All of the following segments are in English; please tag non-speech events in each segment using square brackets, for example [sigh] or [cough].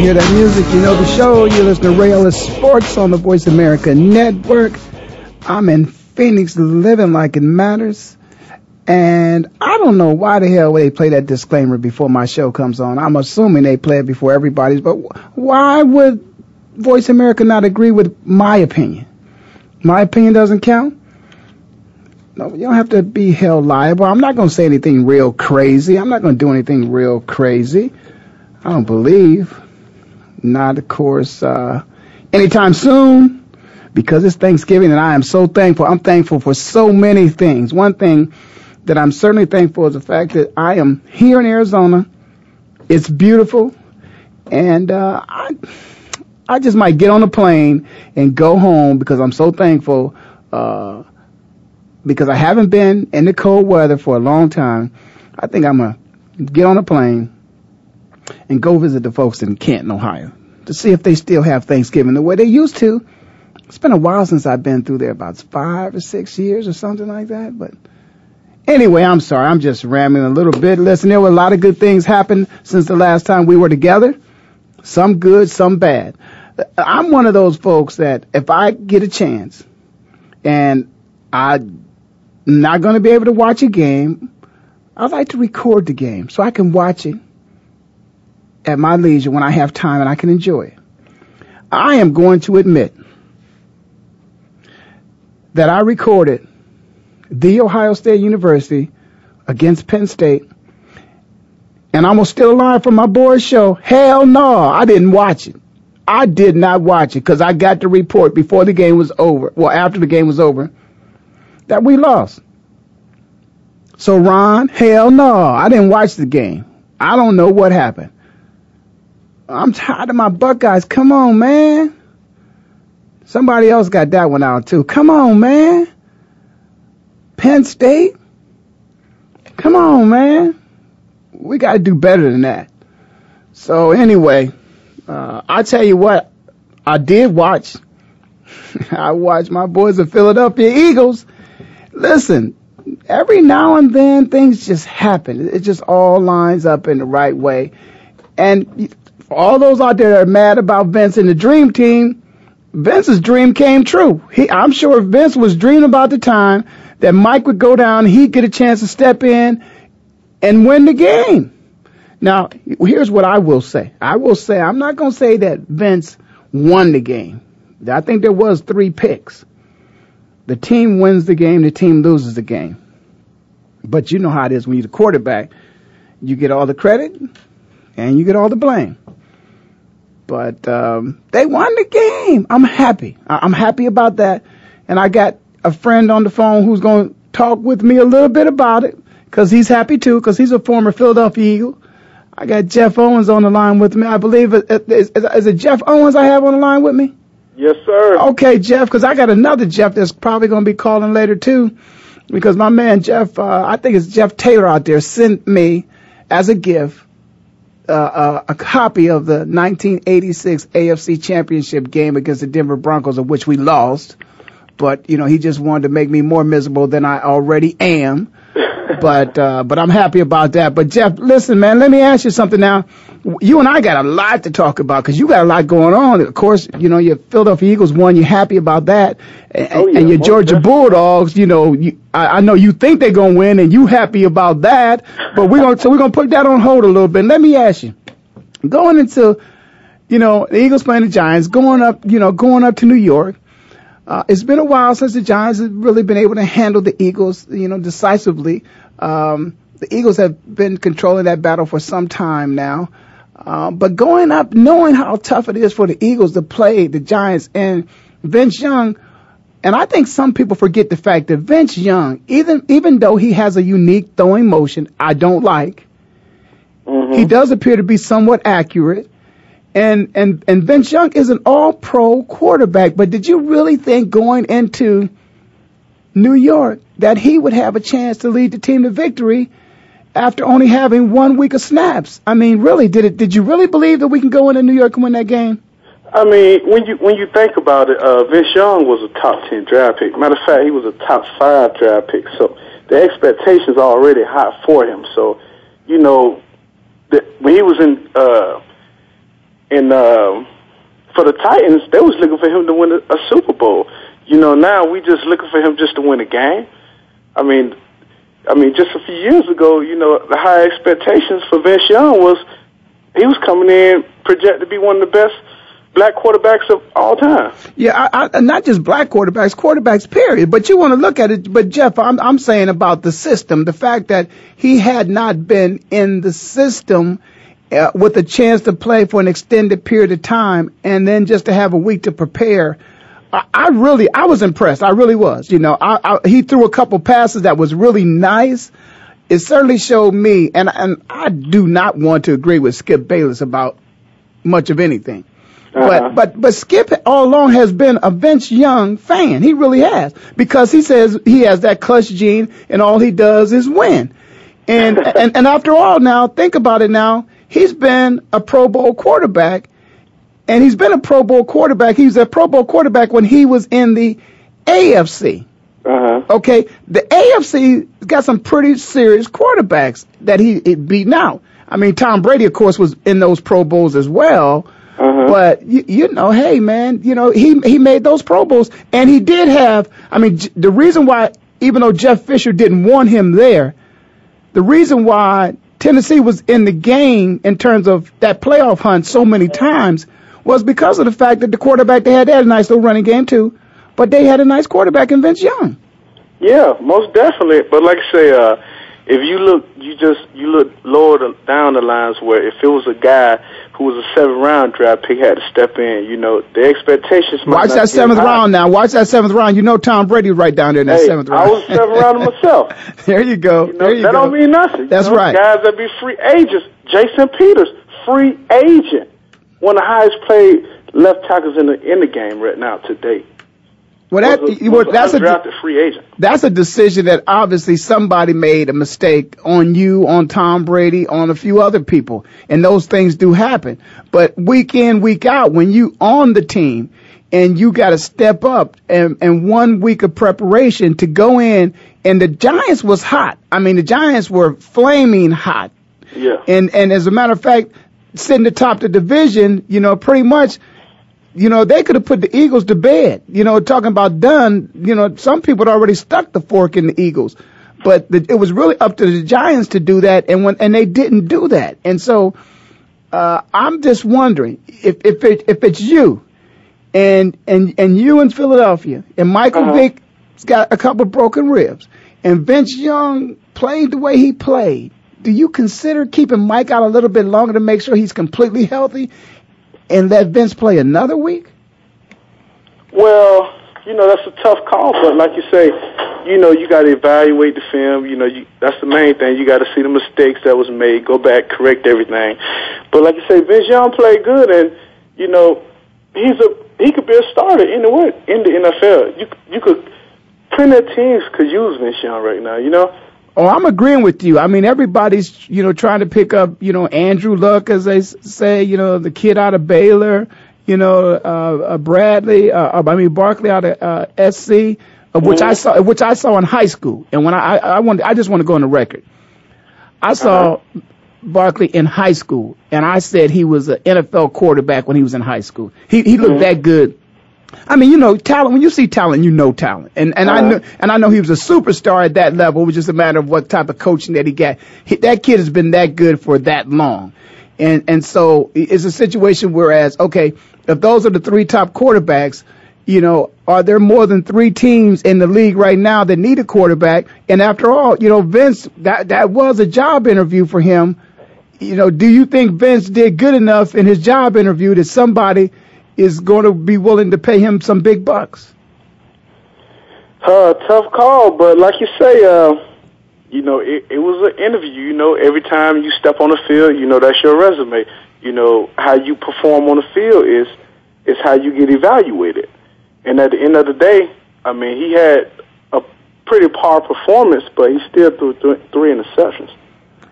hear that music, you know the show. You listen to Ray Ellis Sports on the Voice America Network. I'm in Phoenix living like it matters. And I don't know why the hell they play that disclaimer before my show comes on. I'm assuming they play it before everybody's, but why would Voice America not agree with my opinion? My opinion doesn't count? No, you don't have to be held liable. I'm not going to say anything real crazy. I'm not going to do anything real crazy. I don't believe. Not, of course, uh, anytime soon because it's Thanksgiving and I am so thankful. I'm thankful for so many things. One thing that I'm certainly thankful is the fact that I am here in Arizona. It's beautiful. And, uh, I, I just might get on a plane and go home because I'm so thankful, uh, because I haven't been in the cold weather for a long time. I think I'm gonna get on a plane and go visit the folks in Canton, Ohio, to see if they still have Thanksgiving the way they used to. It's been a while since I've been through there, about five or six years or something like that. But anyway, I'm sorry. I'm just rambling a little bit. Listen, there were a lot of good things happened since the last time we were together. Some good, some bad. I'm one of those folks that if I get a chance and I'm not going to be able to watch a game, I like to record the game so I can watch it at my leisure when I have time and I can enjoy it. I am going to admit that I recorded the Ohio State University against Penn State and I'm still alive from my boys show. Hell no, I didn't watch it. I did not watch it because I got the report before the game was over, well, after the game was over, that we lost. So, Ron, hell no, I didn't watch the game. I don't know what happened. I'm tired of my Buckeyes. Come on, man. Somebody else got that one out too. Come on, man. Penn State. Come on, man. We got to do better than that. So anyway, uh, I tell you what, I did watch. [laughs] I watched my boys, the Philadelphia Eagles. Listen, every now and then things just happen. It just all lines up in the right way. And for all those out there that are mad about Vince and the Dream Team, Vince's dream came true. He, I'm sure Vince was dreaming about the time that Mike would go down, he'd get a chance to step in and win the game. Now, here's what I will say. I will say, I'm not going to say that Vince won the game. I think there was three picks. The team wins the game, the team loses the game. But you know how it is when you're the quarterback. You get all the credit and you get all the blame. But um, they won the game. I'm happy. I'm happy about that. And I got a friend on the phone who's going to talk with me a little bit about it because he's happy too because he's a former Philadelphia Eagle. I got Jeff Owens on the line with me. I believe it, is, is it Jeff Owens I have on the line with me? Yes, sir. Okay, Jeff, because I got another Jeff that's probably going to be calling later too, because my man Jeff, uh, I think it's Jeff Taylor out there, sent me as a gift uh, uh, a copy of the 1986 AFC Championship game against the Denver Broncos, of which we lost. But you know, he just wanted to make me more miserable than I already am. [laughs] but uh, but I'm happy about that. But Jeff, listen, man, let me ask you something now. You and I got a lot to talk about because you got a lot going on. Of course, you know your Philadelphia Eagles won. You're happy about that, and, oh, yeah, and your Georgia Bulldogs. You know, you, I, I know you think they're gonna win, and you happy about that. But we're gonna so we're gonna put that on hold a little bit. Let me ask you, going into, you know, the Eagles playing the Giants, going up, you know, going up to New York. Uh, it's been a while since the Giants have really been able to handle the Eagles, you know, decisively. Um, the Eagles have been controlling that battle for some time now. Uh, but going up, knowing how tough it is for the Eagles to play the Giants and Vince Young, and I think some people forget the fact that Vince Young, even even though he has a unique throwing motion I don't like, mm-hmm. he does appear to be somewhat accurate. And and and Vince Young is an all-pro quarterback. But did you really think going into New York that he would have a chance to lead the team to victory after only having one week of snaps? I mean, really, did it? Did you really believe that we can go into New York and win that game? I mean, when you when you think about it, uh, Vince Young was a top ten draft pick. Matter of fact, he was a top five draft pick. So the expectations are already high for him. So, you know, the, when he was in uh, in uh, for the Titans, they was looking for him to win a, a Super Bowl. You know, now we just looking for him just to win a game. I mean, I mean, just a few years ago, you know, the high expectations for Vince Young was he was coming in projected to be one of the best black quarterbacks of all time. Yeah, I, I, not just black quarterbacks, quarterbacks, period. But you want to look at it. But Jeff, I'm, I'm saying about the system, the fact that he had not been in the system uh, with a chance to play for an extended period of time, and then just to have a week to prepare. I, I really, I was impressed. I really was. You know, I, I, he threw a couple passes that was really nice. It certainly showed me, and and I do not want to agree with Skip Bayless about much of anything. Uh-huh. But but but Skip all along has been a Vince Young fan. He really has because he says he has that clutch gene, and all he does is win. And [laughs] and and after all, now think about it. Now he's been a Pro Bowl quarterback, and he's been a Pro Bowl quarterback. He was a Pro Bowl quarterback when he was in the AFC. Uh-huh. Okay, the AFC got some pretty serious quarterbacks that he, he beat out. I mean, Tom Brady, of course, was in those Pro Bowls as well. Uh-huh. But you, you know, hey man, you know he he made those Pro Bowls, and he did have. I mean, j- the reason why, even though Jeff Fisher didn't want him there, the reason why Tennessee was in the game in terms of that playoff hunt so many times was because of the fact that the quarterback they had, they had a nice little running game too, but they had a nice quarterback in Vince Young. Yeah, most definitely. But like I say, uh, if you look, you just you look lower the, down the lines where if it was a guy who was a seventh round draft pick had to step in, you know the expectations. Watch that seventh high. round now. Watch that seventh round. You know Tom Brady right down there in that hey, seventh round. I was seventh round myself. [laughs] there you go. You know, there you that go. don't mean nothing. That's you know, right. Guys that be free agents. Jason Peters, free agent, one of the highest paid left tackles in the in the game right now today. Well, that was a, was that's a free agent. That's a decision that obviously somebody made a mistake on you, on Tom Brady, on a few other people, and those things do happen. But week in, week out, when you on the team and you got to step up and, and one week of preparation to go in, and the Giants was hot. I mean, the Giants were flaming hot. Yeah. And and as a matter of fact, sitting atop the division, you know, pretty much you know, they could have put the Eagles to bed. You know, talking about done, you know, some people had already stuck the fork in the Eagles. But the, it was really up to the Giants to do that, and when and they didn't do that. And so, uh, I'm just wondering if if it, if it's you, and and and you in Philadelphia, and Michael Uh-huh. Vick's got a couple broken ribs, and Vince Young played the way he played. Do you consider keeping Mike out a little bit longer to make sure he's completely healthy and let Vince play another week? Well, you know that's a tough call, but like you say, you know you got to evaluate the film. You know you, that's the main thing. You got to see the mistakes that was made, go back, correct everything. But like you say, Vince Young played good, and you know he's a he could be a starter in anywhere in the NFL. You you could plenty of teams could use Vince Young right now. You know. Oh, I'm agreeing with you. I mean, everybody's, you know, trying to pick up, you know, Andrew Luck, as they say, you know, the kid out of Baylor, you know, uh, uh Bradley, uh, I mean, Barkley out of, uh, SC, uh, which I saw, which I saw in high school. And when I, I, I wanted, I just want to go on the record. I saw Barkley in high school, and I said he was an NFL quarterback when he was in high school. He, he looked that good. I mean, you know, talent. When you see talent, you know talent, and and I Uh-huh. know and I know he was a superstar at that level. It was just a matter of what type of coaching that he got. He, that kid has been that good for that long, and and so it's a situation. Whereas, okay, if those are the three top quarterbacks, you know, are there more than three teams in the league right now that need a quarterback? And after all, you know, Vince, that that was a job interview for him. You know, do you think Vince did good enough in his job interview that somebody is going to be willing to pay him some big bucks? Uh, tough call, but like you say, uh, you know, it, it was an interview. You know, every time you step on the field, you know that's your resume. You know how you perform on the field is is how you get evaluated. And at the end of the day, I mean, he had a pretty poor performance, but he still threw th- three interceptions.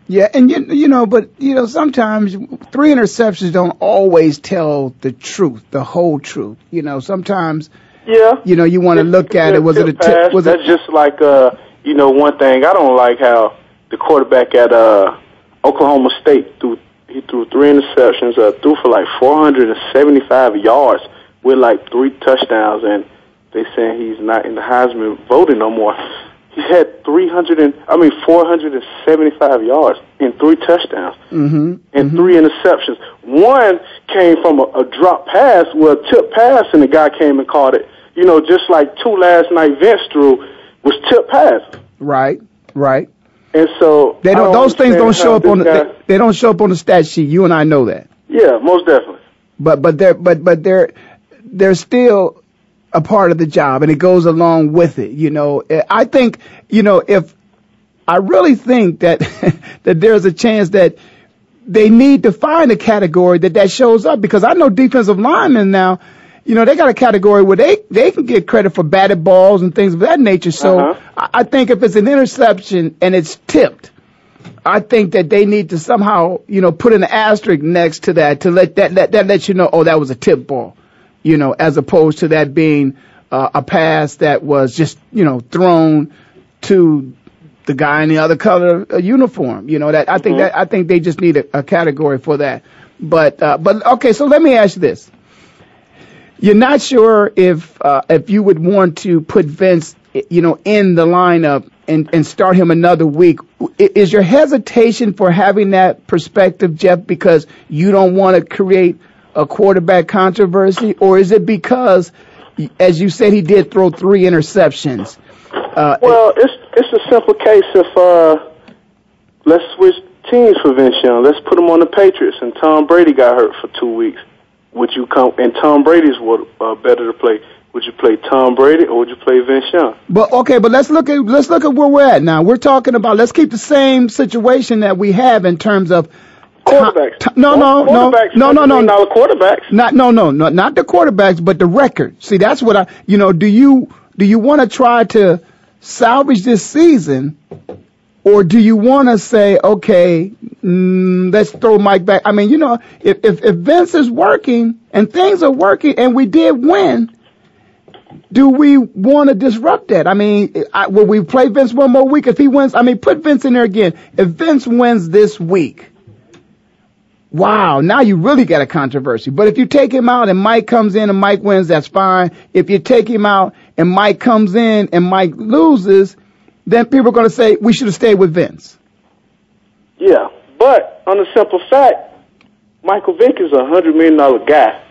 Yeah, and you, you know, but you know, sometimes three interceptions don't always tell the truth, the whole truth. You know, sometimes. Yeah. You know, you want to look at it. Was it a tip? Was That's it? just like uh, you know, one thing I don't like how the quarterback at uh Oklahoma State threw he threw three interceptions, uh, threw for like 475 yards with like three touchdowns, and they saying he's not in the Heisman voting no more. [laughs] He had 300 and I mean 475 yards and three touchdowns Mm-hmm. and three interceptions. One came from a, a drop pass, well, a tip pass, and the guy came and caught it. You know, just like two last night Vince threw was tip pass. Right. Right. And so They I don't. Those things don't show up on the. guy- They, they don't show up on the stat sheet. You and I know that. yeah, most definitely. But but they're but but they're they're still a part of the job, and it goes along with it. You know, I think you know if I really think that [laughs] that there's a chance that they need to find a category that that shows up because I know defensive linemen now. You know, they got a category where they, they can get credit for batted balls and things of that nature. So Uh-huh. I, I think if it's an interception and it's tipped, I think that they need to somehow, you know, put an asterisk next to that to let that, that, that let you know, oh, that was a tip ball, you know, as opposed to that being uh, a pass that was just, you know, thrown to the guy in the other color uh, uniform. You know, that I think Mhm. that I think they just need a, a category for that. But uh, but okay, so let me ask you this: You're not sure if uh, if you would want to put Vince, you know, in the lineup and and start him another week. Is your hesitation for having that perspective, Jeff, because you don't want to create a quarterback controversy, or is it because, as you said, he did throw three interceptions? Uh, Well, it's it's a simple case of uh, let's switch teams for Vince Young. Let's put him on the Patriots, and Tom Brady got hurt for two weeks. Would you come? And Tom Brady's what uh, better to play? Would you play Tom Brady or would you play Vince Young? But okay, but let's look at let's look at where we're at now. We're talking about let's keep the same situation that we have in terms of Quarterbacks. No, no, no, quarterbacks, no, no, no, $100 million quarterbacks. not no no no not the quarterbacks, but the record. See, that's what I you know. Do you do you want to try to salvage this season, or do you want to say okay, mm, let's throw Mike back? I mean, you know, if if if Vince is working and things are working and we did win. Do we want to disrupt that? I mean, I, will we play Vince one more week? If he wins, I mean, put Vince in there again. If Vince wins this week, wow, now you really got a controversy. But if you take him out and Mike comes in and Mike wins, that's fine. If you take him out and Mike comes in and Mike loses, then people are going to say we should have stayed with Vince. Yeah, but on the simple fact, Michael Vick is a hundred million dollar guy.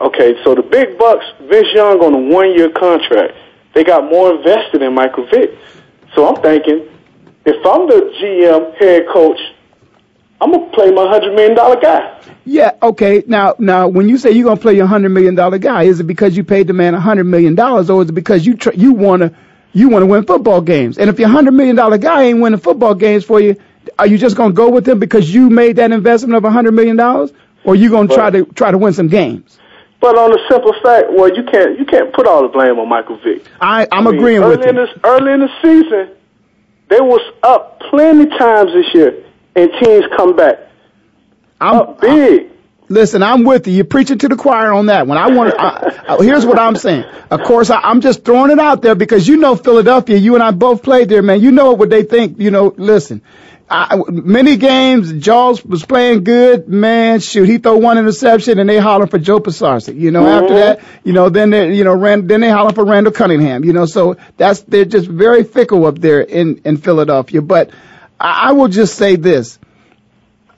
Okay, so the big bucks, Vince Young on a one year contract, they got more invested in Michael Vick. So I'm thinking, if I'm the GM head coach, I'm gonna play my hundred million dollar guy. Yeah, okay. Now, now, when you say you're gonna play your hundred million dollar guy, is it because you paid the man a hundred million dollars, or is it because you tr- you wanna you wanna win football games? And if your hundred million dollar guy ain't winning football games for you, are you just gonna go with him because you made that investment of a hundred million dollars, or you gonna try to try to win some games? But on the simple fact, well, you can't you can't put all the blame on Michael Vick. I I'm I mean, agreeing with in you. Early in the season, they was up plenty times this year, and teams come back I'm, up big. Listen, I'm with you. You're preaching to the choir on that one. I want. I, I, here's what I'm saying. Of course, I, I'm just throwing it out there because you know Philadelphia. You and I both played there, man. You know what they think. You know, listen. I, many games, Jaws was playing good. Man, shoot, he throw one interception and they holler for Joe Pisarcik. You know, after mm-hmm. that, you know, then they, you know, ran, then they holler for Randall Cunningham. You know, so that's they're just very fickle up there in in Philadelphia. But I, I will just say this.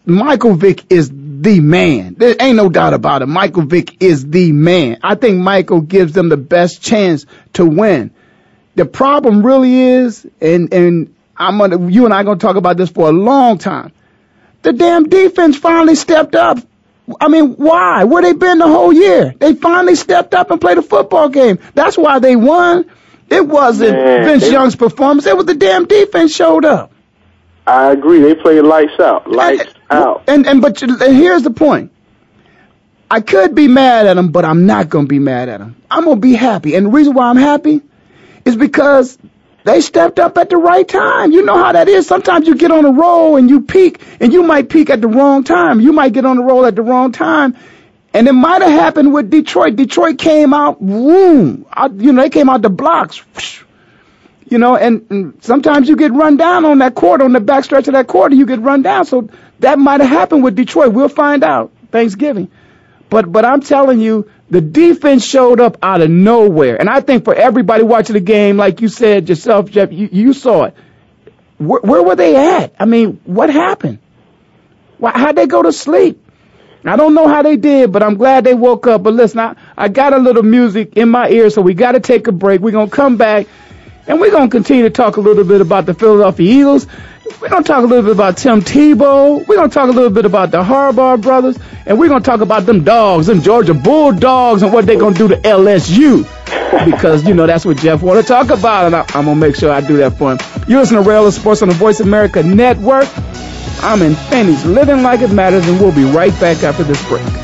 Michael Vick is the man. There ain't no doubt about it. Michael Vick is the man. I think Michael gives them the best chance to win. The problem really is, and and I'm gonna, you and I are gonna talk about this for a long time. The damn defense finally stepped up. I mean, why? Where they been the whole year? They finally stepped up and played a football game. That's why they won. It wasn't Man, Vince they- Young's performance. It was the damn defense showed up. I agree. They played lights out. Lights out. And and but and here's the point. I could be mad at them, but I'm not gonna be mad at them. I'm gonna be happy, and the reason why I'm happy is because they stepped up at the right time. You know how that is. Sometimes you get on a roll and you peak, and you might peak at the wrong time. You might get on a roll at the wrong time. And it might have happened with Detroit. Detroit came out, boom. You know, they came out the blocks. whoosh. You know, and, and sometimes you get run down on that quarter, on the back stretch of that quarter, you get run down. So that might have happened with Detroit. We'll find out Thanksgiving. But but I'm telling you, the defense showed up out of nowhere. And I think for everybody watching the game, like you said yourself, Jeff, you, you saw it. Where, where were they at? I mean, what happened? Why, how'd they go to sleep? I don't know how they did, but I'm glad they woke up. But listen, I, I got a little music in my ear, so we got to take a break. We're going to come back, and we're going to continue to talk a little bit about the Philadelphia Eagles. We're going to talk a little bit about Tim Tebow. We're going to talk a little bit about the Harbaugh brothers, and we're going to talk about them dogs, them Georgia Bulldogs, and what they're going to do to LSU. [laughs] Because, you know, that's what Jeff want to talk about, and I, I'm going to make sure I do that for him. You listen to Ray Ellis Sports on the Voice America Network. I'm in Phoenix, living like it matters, and we'll be right back after this break.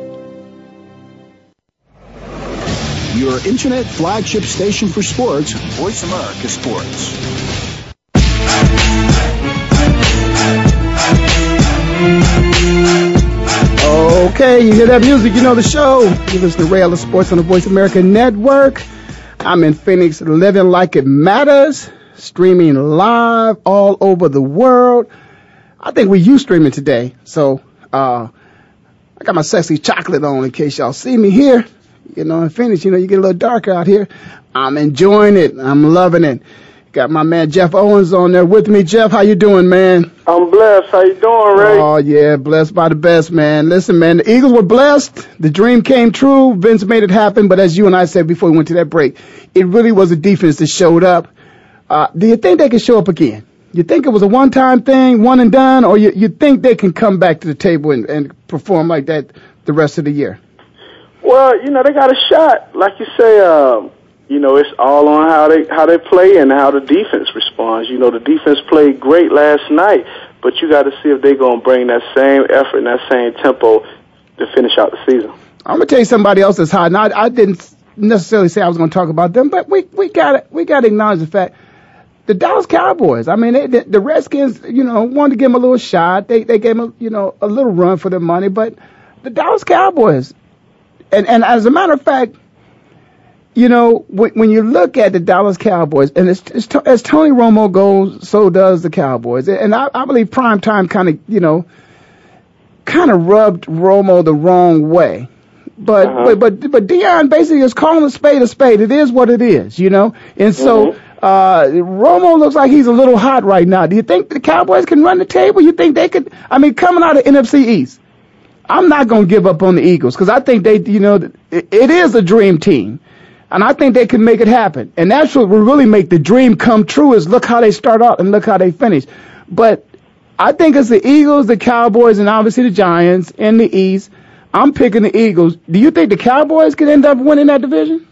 Your internet flagship station for sports. Voice America Sports. Okay, you hear that music, you know the show. You listen to Ray Ellis Sports on the Voice America Network. I'm in Phoenix, living like it matters, streaming live all over the world. I think we use streaming today, so uh, I got my sexy chocolate on in case y'all see me here. You know, in Phoenix, you know, you get a little darker out here. I'm enjoying it. I'm loving it. Got my man Jeff Owens on there with me. Jeff, how you doing, man? I'm blessed. How you doing, Ray? Oh yeah, blessed by the best, man. Listen, man, the Eagles were blessed. The dream came true. Vince made it happen. But as you and I said before we went to that break, it really was a defense that showed up. Uh, do you think they can show up again? You think it was a one-time thing, one and done, or you, you think they can come back to the table and, and perform like that the rest of the year? Well, you know, they got a shot. Like you say, um, you know, it's all on how they how they play and how the defense responds. You know, the defense played great last night, but you got to see if they're going to bring that same effort and that same tempo to finish out the season. I'm gonna tell you somebody else that's hot. Now, I, I didn't necessarily say I was gonna talk about them, but we we got we got to acknowledge the fact the Dallas Cowboys. I mean, they, the, the Redskins, you know, wanted to give them a little shot. They they gave them, you know, a little run for their money, but the Dallas Cowboys, and and as a matter of fact, you know, when, when you look at the Dallas Cowboys, and it's, it's, as Tony Romo goes, so does the Cowboys, and I, I believe prime time kind of, you know, kind of rubbed Romo the wrong way. But, uh-huh. but but but Deion basically is calling a spade a spade. It is what it is, you know. And so mm-hmm. uh Romo looks like he's a little hot right now. Do you think the Cowboys can run the table? You think they could? I mean, coming out of NFC East, I'm not going to give up on the Eagles because I think they, you know, it, it is a dream team. And I think they can make it happen. And that's what will really make the dream come true is look how they start out and look how they finish. But I think it's the Eagles, the Cowboys, and obviously the Giants in the East. I'm picking the Eagles. Do you think the Cowboys could end up winning that division?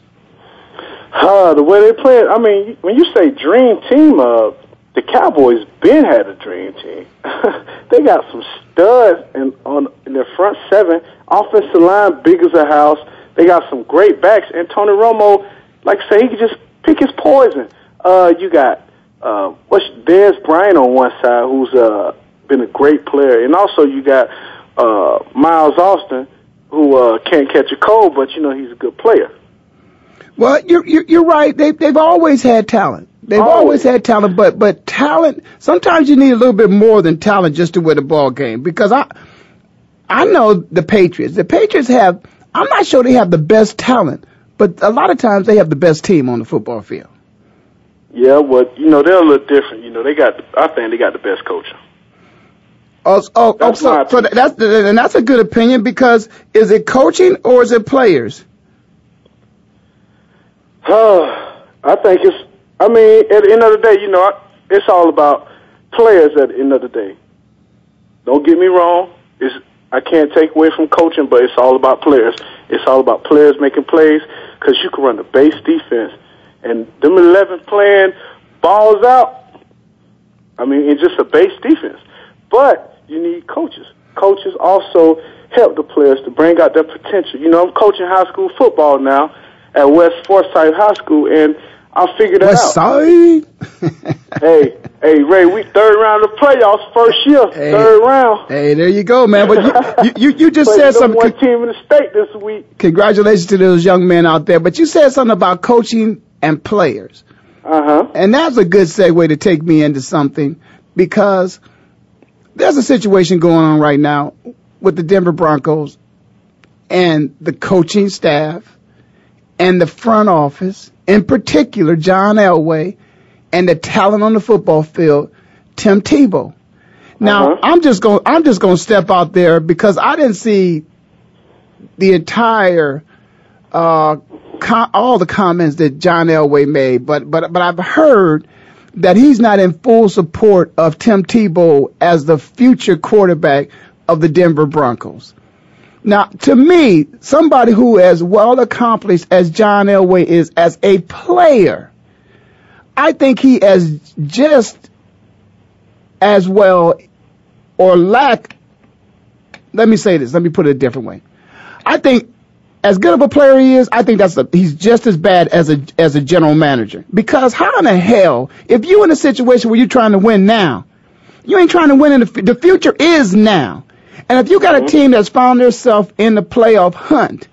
Uh, the way they play it, I mean, when you say dream team, uh, the Cowboys been had a dream team. [laughs] they got some studs in on in their front seven, offensive line big as a house. They got some great backs, and Tony Romo, like I say, he can just pick his poison. Uh, you got uh, what's Dez Bryant on one side, who's uh, been a great player, and also you got uh, Miles Austin, who uh, can't catch a cold, but you know he's a good player. Well, you're you're, right. They they've always had talent. They've always. always had talent, but but talent. Sometimes you need a little bit more than talent just to win a ball game. Because I I know the Patriots. The Patriots have I'm not sure they have the best talent, but a lot of times they have the best team on the football field. Yeah, well, you know, they're a little different. You know, they got, I think they got the best coaching. Oh, oh, oh so, so that's and that's a good opinion because is it coaching or is it players? Uh, [sighs] I think it's. I mean, at the end of the day, you know, it's all about players. At the end of the day, don't get me wrong. It's I can't take away from coaching, but it's all about players. It's all about players making plays because you can run the base defense. And them 11 playing balls out, I mean, it's just a base defense. But you need coaches. Coaches also help the players to bring out their potential. You know, I'm coaching high school football now at West Forsyth High School, and I figured it West out. Side? [laughs] hey, hey, Ray, we third round of playoffs, first year, hey, third round. Hey, there you go, man. But you, [laughs] you, you just said something. One team in the state this week. Congratulations to those young men out there. But you said something about coaching and players. Uh huh. And that's a good segue to take me into something because there's a situation going on right now with the Denver Broncos and the coaching staff and the front office, in particular John Elway, and the talent on the football field, Tim Tebow. Now, uh-huh. I'm just going I'm just going to step out there because I didn't see the entire uh, com- all the comments that John Elway made, but but but I've heard that he's not in full support of Tim Tebow as the future quarterback of the Denver Broncos. Now, to me, somebody who as well accomplished as John Elway is as a player, I think he is just as well or lack. Let me say this. Let me put it a different way. I think as good of a player he is, I think that's a, he's just as bad as a as a general manager. Because how in the hell, if you're in a situation where you're trying to win now, you ain't trying to win in the the future is now. And if you got a team that's found themselves in the playoff hunt,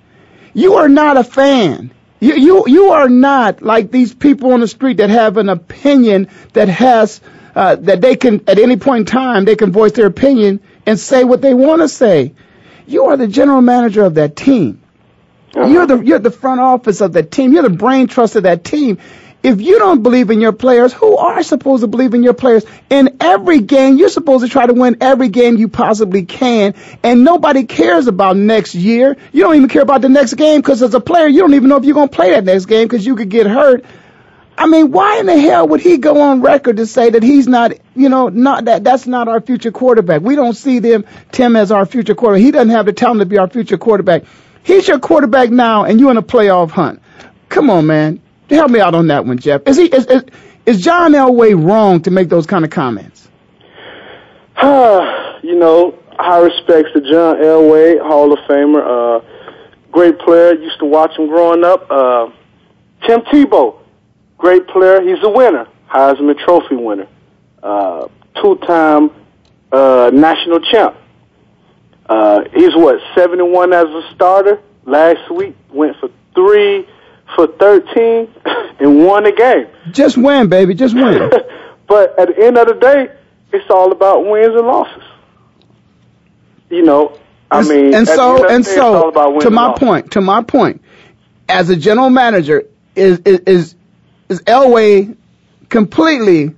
you are not a fan. You, you, you are not like these people on the street that have an opinion that has, uh, that they can, at any point in time, they can voice their opinion and say what they want to say. You are the general manager of that team. Uh-huh. You're the, you're the front office of that team. You're the brain trust of that team. If you don't believe in your players, who are supposed to believe in your players? In every game, you're supposed to try to win every game you possibly can, and nobody cares about next year. You don't even care about the next game because as a player, you don't even know if you're going to play that next game because you could get hurt. I mean, why in the hell would he go on record to say that he's not, you know, not that that's not our future quarterback? We don't see them Tim as our future quarterback. He doesn't have the talent to be our future quarterback. He's your quarterback now, and you're in a playoff hunt. Come on, man. Help me out on that one, Jeff. Is he is is, is John Elway wrong to make those kind of comments? [sighs] you know, high respects to John Elway, Hall of Famer, uh, great player. Used to watch him growing up. Uh, Tim Tebow, great player. He's a winner. Heisman Trophy winner, uh, two-time uh, national champ. Uh, he's what seven and one as a starter. Last week went for three for thirteen [coughs] and won a game. Just win, baby. Just win. [laughs] but at the end of the day, it's all about wins and losses. You know, I and, mean, and so day, and so to my and point, to my point, as a general manager, is is is, is Elway completely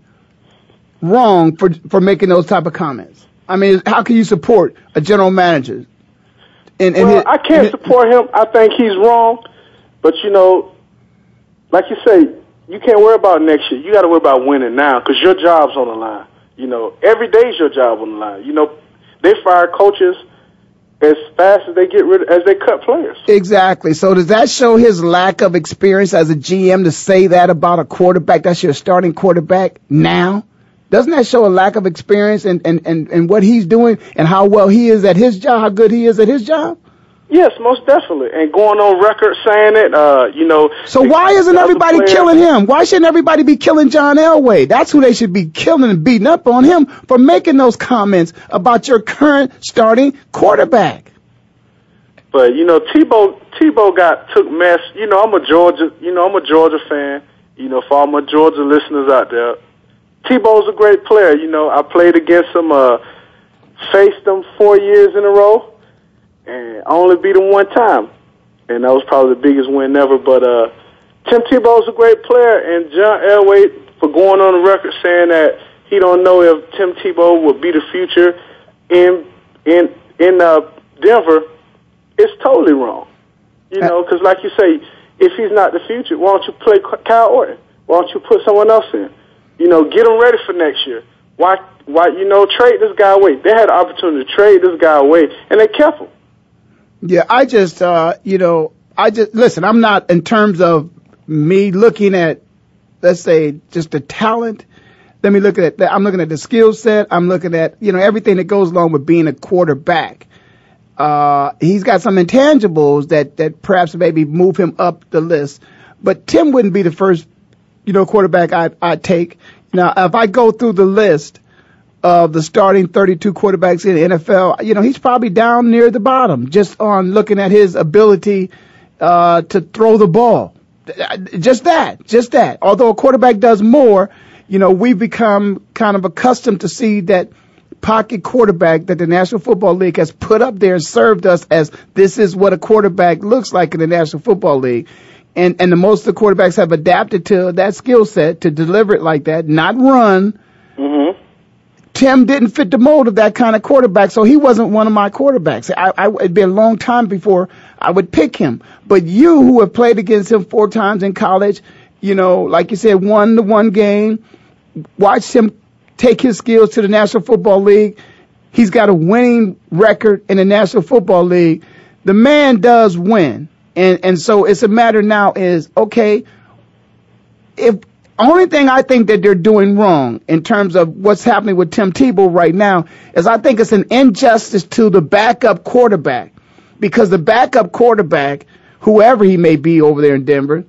wrong for for making those type of comments? I mean, how can you support a general manager? In, in well, his, I can't support him. I think he's wrong, but you know, like you say, you can't worry about next year. You got to worry about winning now because your job's on the line. You know, every day's your job on the line. You know, they fire coaches as fast as they get rid as they cut players. Exactly. So does that show his lack of experience as a GM to say that about a quarterback? That's your starting quarterback now. Doesn't that show a lack of experience and and and, and what he's doing and how well he is at his job, how good he is at his job? Yes, most definitely. And going on record saying it, uh, you know. So why isn't everybody killing him? Why shouldn't everybody be killing John Elway? That's who they should be killing and beating up on him for making those comments about your current starting quarterback. But you know, Tebow Tebow got took mess. You know, I'm a Georgia. You know, I'm a Georgia fan. You know, for all my Georgia listeners out there, Tebow's a great player. You know, I played against him. Uh, faced him four years in a row and I only beat him one time, and that was probably the biggest win ever. But uh, Tim Tebow's a great player, and John Elway for going on the record saying that he don't know if Tim Tebow will be the future in in in uh, Denver, it's totally wrong. You know, because like you say, if he's not the future, why don't you play Kyle Orton? Why don't you put someone else in? You know, get him ready for next year. Why, why, you know, trade this guy away? They had the opportunity to trade this guy away, and they kept him. Yeah, I just, uh, you know, I just, listen, I'm not in terms of me looking at, let's say, just the talent. Let me look at that. I'm looking at the skill set. I'm looking at, you know, everything that goes along with being a quarterback. Uh, he's got some intangibles that, that perhaps maybe move him up the list. But Tim wouldn't be the first, you know, quarterback I, I'd take. Now, if I go through the list, of the starting 32 quarterbacks in the NFL, you know, he's probably down near the bottom just on looking at his ability uh, to throw the ball. Just that, just that. Although a quarterback does more, you know, we've become kind of accustomed to see that pocket quarterback that the National Football League has put up there and served us as this is what a quarterback looks like in the National Football League. And and the most of the quarterbacks have adapted to that skill set to deliver it like that, not run. Mm-hmm Tim didn't fit the mold of that kind of quarterback, so he wasn't one of my quarterbacks. I, I, it'd be a long time before I would pick him. But you, who have played against him four times in college, you know, like you said, won the one game, watched him take his skills to the National Football League. He's got a winning record in the National Football League. The man does win. And, and so it's a matter now is, okay, if only thing I think that they're doing wrong in terms of what's happening with Tim Tebow right now is I think it's an injustice to the backup quarterback because the backup quarterback, whoever he may be over there in Denver,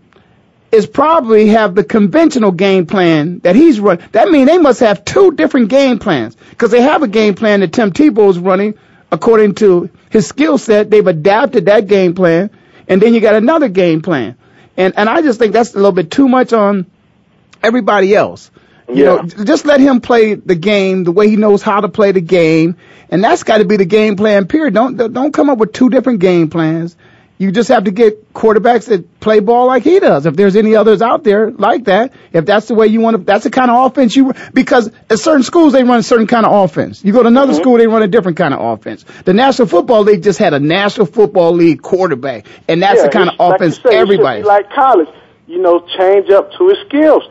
is probably have the conventional game plan that he's run. That means they must have two different game plans because they have a game plan that Tim Tebow is running according to his skill set. They've adapted that game plan, and then you got another game plan. And and I just think that's a little bit too much on everybody else. You yeah. know, just let him play the game the way he knows how to play the game, and that's got to be the game plan. Period. Don't don't come up with two different game plans. You just have to get quarterbacks that play ball like he does. If there's any others out there like that, if that's the way you want to, that's the kind of offense you, because at certain schools they run a certain kind of offense. You go to another mm-hmm. school, they run a different kind of offense. The National Football League just had a National Football League quarterback, and that's yeah, the kind of offense like say, everybody. Like college, you know, change up to his skills.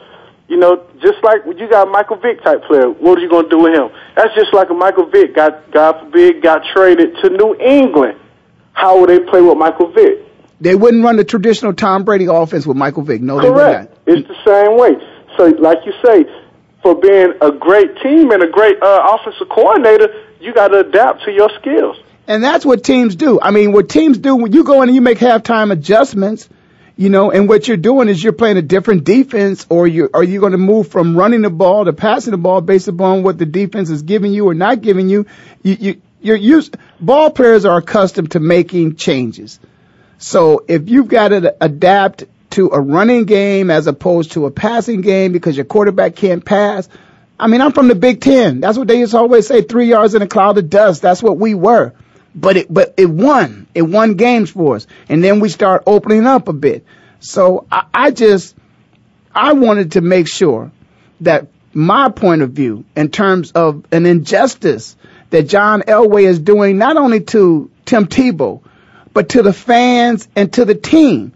You know, just like you got a Michael Vick type player, what are you going to do with him? That's just like a Michael Vick got, God forbid, got traded to New England. How would they play with Michael Vick? They wouldn't run the traditional Tom Brady offense with Michael Vick. No, Correct. they would not. It's the same way. So, like you say, for being a great team and a great uh, offensive coordinator, you got to adapt to your skills. And that's what teams do. I mean, what teams do when you go in and you make halftime adjustments You know, and what you're doing is you're playing a different defense, or you are you going to move from running the ball to passing the ball based upon what the defense is giving you or not giving you. You you you're used. Ball players are accustomed to making changes. So if you've got to adapt to a running game as opposed to a passing game because your quarterback can't pass. I mean, I'm from the Big Ten. That's what they used to always say, three yards in a cloud of dust. That's what we were. But it, but it won. It won games for us. And then we start opening up a bit. So I, I just, I wanted to make sure that my point of view in terms of an injustice that John Elway is doing not only to Tim Tebow, but to the fans and to the team.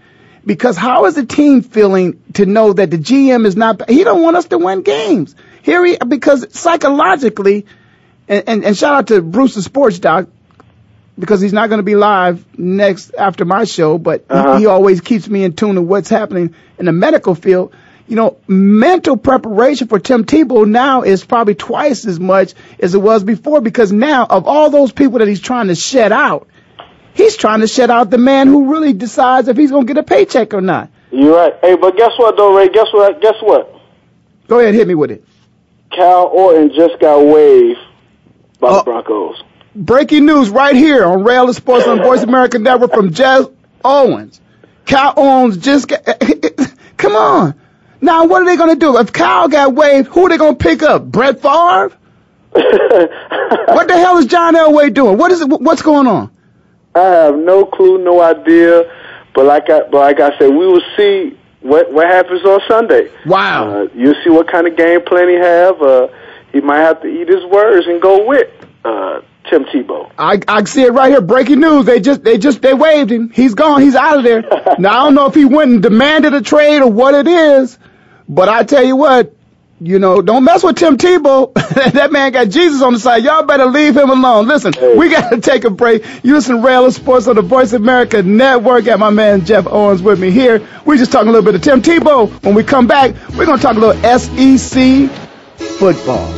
Because how is the team feeling to know that the GM is not, he don't want us to win games. Here he, because psychologically, and, and, and shout out to Bruce the Sports Doc, because he's not going to be live next after my show, but uh-huh. he, he always keeps me in tune to what's happening in the medical field. You know, mental preparation for Tim Tebow now is probably twice as much as it was before because now of all those people that he's trying to shed out, He's trying to shut out the man who really decides if he's going to get a paycheck or not. You're right. Hey, but guess what, though, Ray? Guess what? Guess what? Go ahead, hit me with it. Kyle Orton just got waived by uh, the Broncos. Breaking news right here on Ray Ellis Sports on Voice America Network from Jeff Owens. Kyle Owens just got. [laughs] Come on. Now, what are they going to do? If Kyle got waived, who are they going to pick up? Brett Favre? [laughs] what the hell is John Elway doing? What is it? What's going on? I have no clue, no idea. But like I, but like I said, we will see what what happens on Sunday. Wow. Uh, you'll see what kind of game plan he have. Uh, he might have to eat his words and go with uh, Tim Tebow. I I see it right here. Breaking news. They just they just they waived him. He's gone. He's out of there. [laughs] now I don't know if he went and demanded a trade or what it is, but I tell you what, you know, don't mess with Tim Tebow. [laughs] that man got Jesus on the side. Y'all better leave him alone. Listen, hey. we got to take a break. You listen to Ray Ellis Sports on the Voice America Network. Got my man Jeff Owens with me here. We're just talking a little bit of Tim Tebow. When we come back, we're going to talk a little SEC football.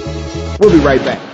We'll be right back.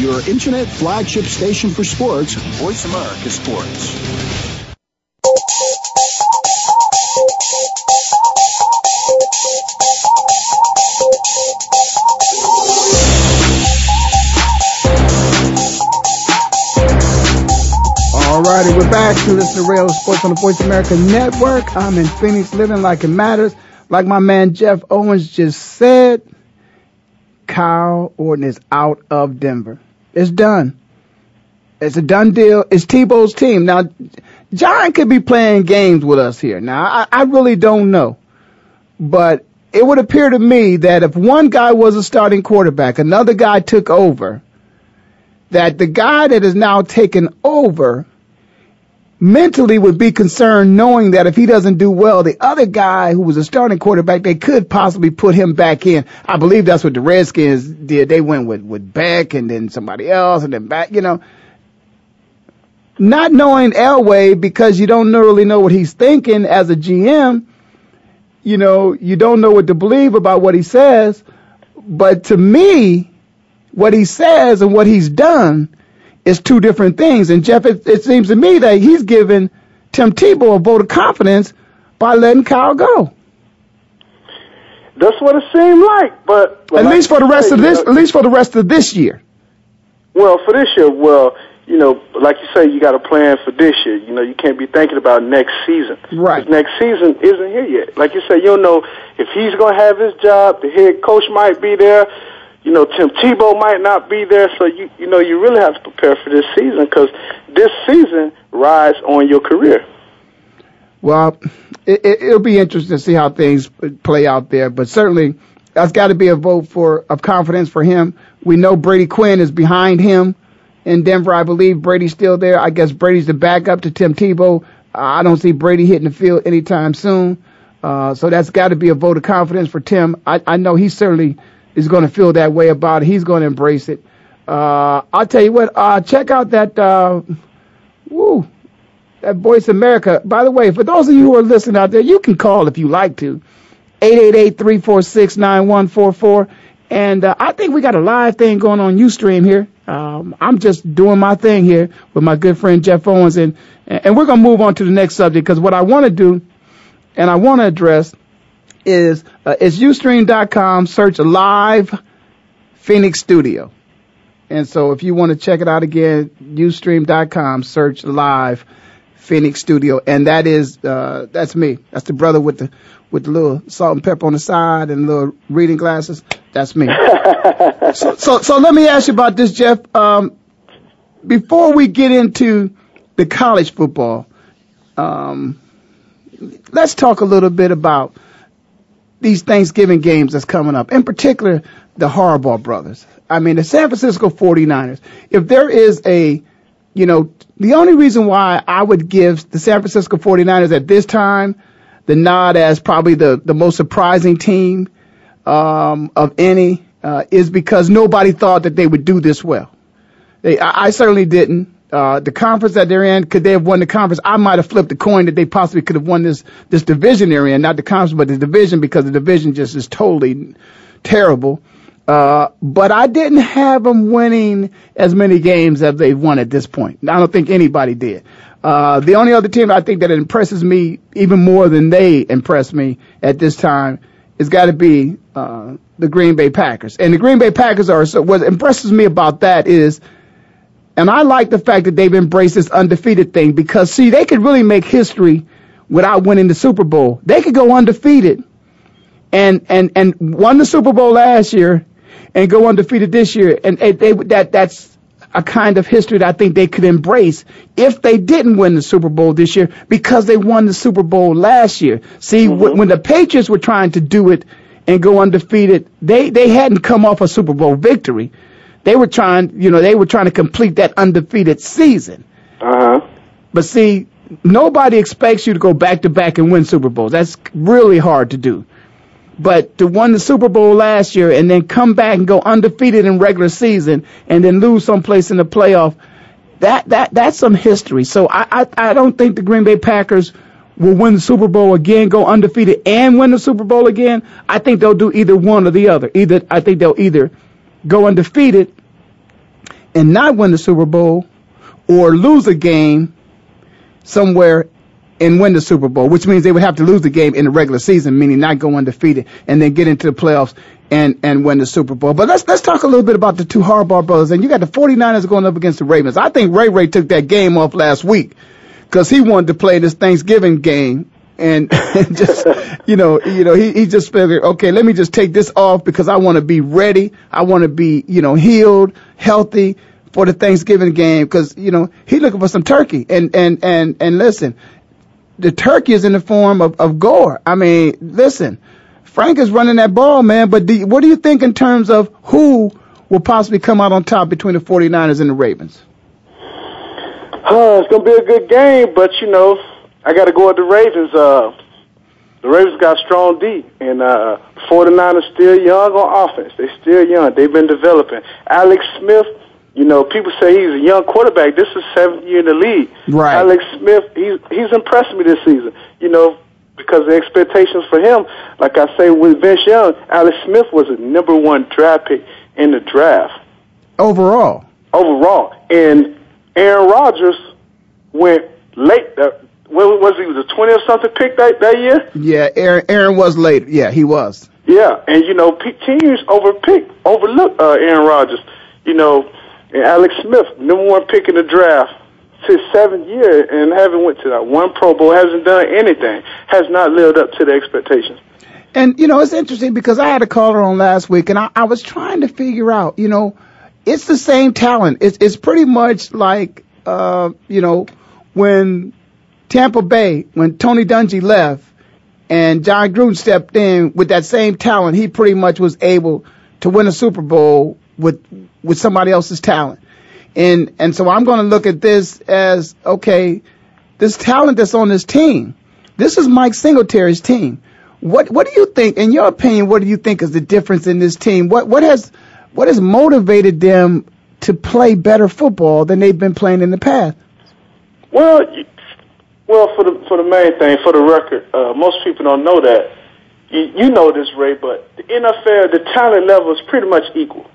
Your internet flagship station for sports, Voice America Sports. Alrighty, we're back to listen to Ray Ellis Sports on the Voice America Network. I'm in Phoenix, living like it matters. Like my man Jeff Owens just said, Kyle Orton is out of Denver. It's done. It's a done deal. It's Tebow's team. Now, John could be playing games with us here. Now, I, I really don't know. But it would appear to me that if one guy was a starting quarterback, another guy took over, that the guy that is now taken over mentally would be concerned knowing that if he doesn't do well, the other guy who was a starting quarterback, they could possibly put him back in. I believe that's what the Redskins did. They went with, with Beck and then somebody else and then back, you know. Not knowing Elway because you don't really know what he's thinking as a GM, you know, you don't know what to believe about what he says. But to me, what he says and what he's done is two different things. And Jeff, it, it seems to me that he's given Tim Tebow a vote of confidence by letting Kyle go. That's what it seemed like, but at least for the rest say, of this, know, at least for the rest of this year. Well, for this year, well, you know, like you say, you got a plan for this year. You know, you can't be thinking about next season. Right. Next season isn't here yet. Like you say, you don't know if he's going to have his job. The head coach might be there you know, Tim Tebow might not be there, so you you know you really have to prepare for this season because this season rides on your career. Well, it, it, it'll be interesting to see how things play out there, but certainly that's got to be a vote for of confidence for him. We know Brady Quinn is behind him in Denver. I believe Brady's still there. I guess Brady's the backup to Tim Tebow. I don't see Brady hitting the field anytime soon. Uh, so that's got to be a vote of confidence for Tim. I, I know he's certainly is going to feel that way about it. He's going to embrace it. Uh, I'll tell you what, uh, check out that, uh, woo, that Voice America. By the way, for those of you who are listening out there, you can call if you like to. 888-346-9144. And uh, I think we got a live thing going on Ustream here. Um, I'm just doing my thing here with my good friend Jeff Owens, and and we're gonna move on to the next subject because what I want to do, and I want to address, is uh, it's ustream.com. Search live Phoenix Studio. And so if you want to check it out again, ustream.com. Search live Phoenix Studio, and that is uh, that's me. That's the brother with the with the little salt and pepper on the side and little reading glasses. That's me. [laughs] so, so so let me ask you about this, Jeff. Um, before we get into the college football, um, let's talk a little bit about these Thanksgiving games that's coming up, in particular the Harbaugh brothers. I mean, the San Francisco 49ers. If there is a, you know, the only reason why I would give the San Francisco 49ers at this time the nod as probably the, the most surprising team um, of any uh, is because nobody thought that they would do this well. They, I, I certainly didn't uh, the conference that they're in, could they have won the conference? I might have flipped the coin that they possibly could have won this this division they're in, not the conference, but the division because the division just is totally terrible. Uh, but I didn't have them winning as many games as they've won at this point. I don't think anybody did. Uh, the only other team I think that impresses me even more than they impress me at this time has got to be uh, the Green Bay Packers. And the Green Bay Packers are so what impresses me about that is and I like the fact that they've embraced this undefeated thing because, see, they could really make history without winning the Super Bowl. They could go undefeated and, and, and won the Super Bowl last year and go undefeated this year. And they, that, that's a kind of history that I think they could embrace if they didn't win the Super Bowl this year because they won the Super Bowl last year. See, mm-hmm. when the Patriots were trying to do it and go undefeated, they, they hadn't come off a Super Bowl victory. They were trying, you know, they were trying to complete that undefeated season. Uh huh. But see, nobody expects you to go back to back and win Super Bowls. That's really hard to do. But to win the Super Bowl last year and then come back and go undefeated in regular season and then lose someplace in the playoff, that that that's some history. So I I, I don't think the Green Bay Packers will win the Super Bowl again, go undefeated and win the Super Bowl again. I think they'll do either one or the other. Either I think they'll either go undefeated and not win the Super Bowl or lose a game somewhere and win the Super Bowl, which means they would have to lose the game in the regular season, meaning not go undefeated and then get into the playoffs and, and win the Super Bowl. But let's, let's talk a little bit about the two Harbaugh brothers. And you got the 49ers going up against the Ravens. I think Ray Ray took that game off last week because he wanted to play this Thanksgiving game and, [laughs] just you know you know he he just figured okay let me just take this off because I want to be ready. I want to be you know healed healthy for the Thanksgiving game because you know he looking for some turkey. And and and and listen the turkey is in the form of of Gore I mean listen Frank is running that ball man but do, what do you think in terms of who will possibly come out on top between the 49ers and the Ravens? Uh, it's gonna be a good game, but you know, I got to go with the Ravens. Uh, the Ravens got strong D, and uh, 49ers still young on offense. They still young. They've been developing. Alex Smith, you know, people say he's a young quarterback. This is seventh year in the league. Right. Alex Smith, he's he's impressed me this season. You know, because the expectations for him, like I say with Vince Young, Alex Smith was a number one draft pick in the draft Overall. overall, and Aaron Rodgers went late. Uh, what was he? Was a twenty or something pick that that year? Yeah, Aaron, Aaron was late. Yeah, he was. Yeah, and you know, teams overpick, overlook uh, Aaron Rodgers. You know, and Alex Smith, number one pick in the draft, his seventh year, and haven't went to that one Pro Bowl, hasn't done anything, has not lived up to the expectations. And you know, it's interesting because I had a caller on last week, and I, I was trying to figure out, you know, it's the same talent. It's it's pretty much like, uh, you know, when Tampa Bay, when Tony Dungy left, and Jon Gruden stepped in with that same talent, he pretty much was able to win a Super Bowl with with somebody else's talent. And and so I'm going to look at this as okay, this talent that's on this team. This is Mike Singletary's team. What what do you think, in your opinion, what do you think is the difference in this team? What what has what has motivated them to play better football than they've been playing in the past? Well, well, for the for the main thing, for the record, uh, most people don't know that. You, you know this, Ray, but the NFL, the talent level is pretty much equal.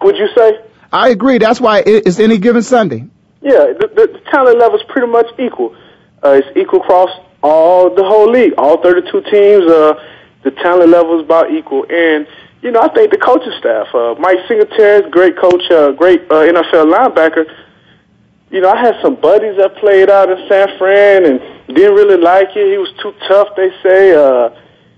Would you say? I agree. That's why it's any given Sunday. Yeah, the, the, the talent level is pretty much equal. Uh, it's equal across all the whole league, all 32 teams. Uh, the talent level is about equal, and you know I think the coaching staff, uh, Mike Singletary, great coach, uh, great uh, NFL linebacker. You know, I had some buddies that played out in San Fran and didn't really like it. He was too tough, they say. Uh,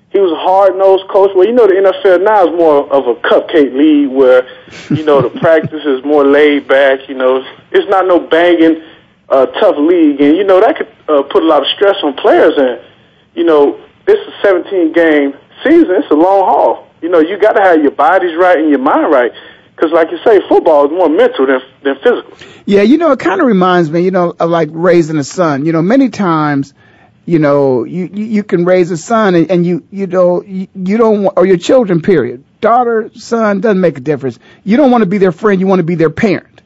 he was a hard nosed coach. Well, you know, the NFL now is more of a cupcake league where, you know, the [laughs] practice is more laid back. You know, it's not no banging, uh, tough league, and you know that could uh, put a lot of stress on players. And you know, it's a 17 game season. It's a long haul. You know, you got to have your bodies right and your mind right. Because, like you say, football is more mental than than physical. Yeah, you know, it kind of reminds me, you know, of like raising a son. You know, many times, you know, you you, you can raise a son and, and you you know you, you don't want, or your children. Period. Daughter, son doesn't make a difference. You don't want to be their friend. You want to be their parent.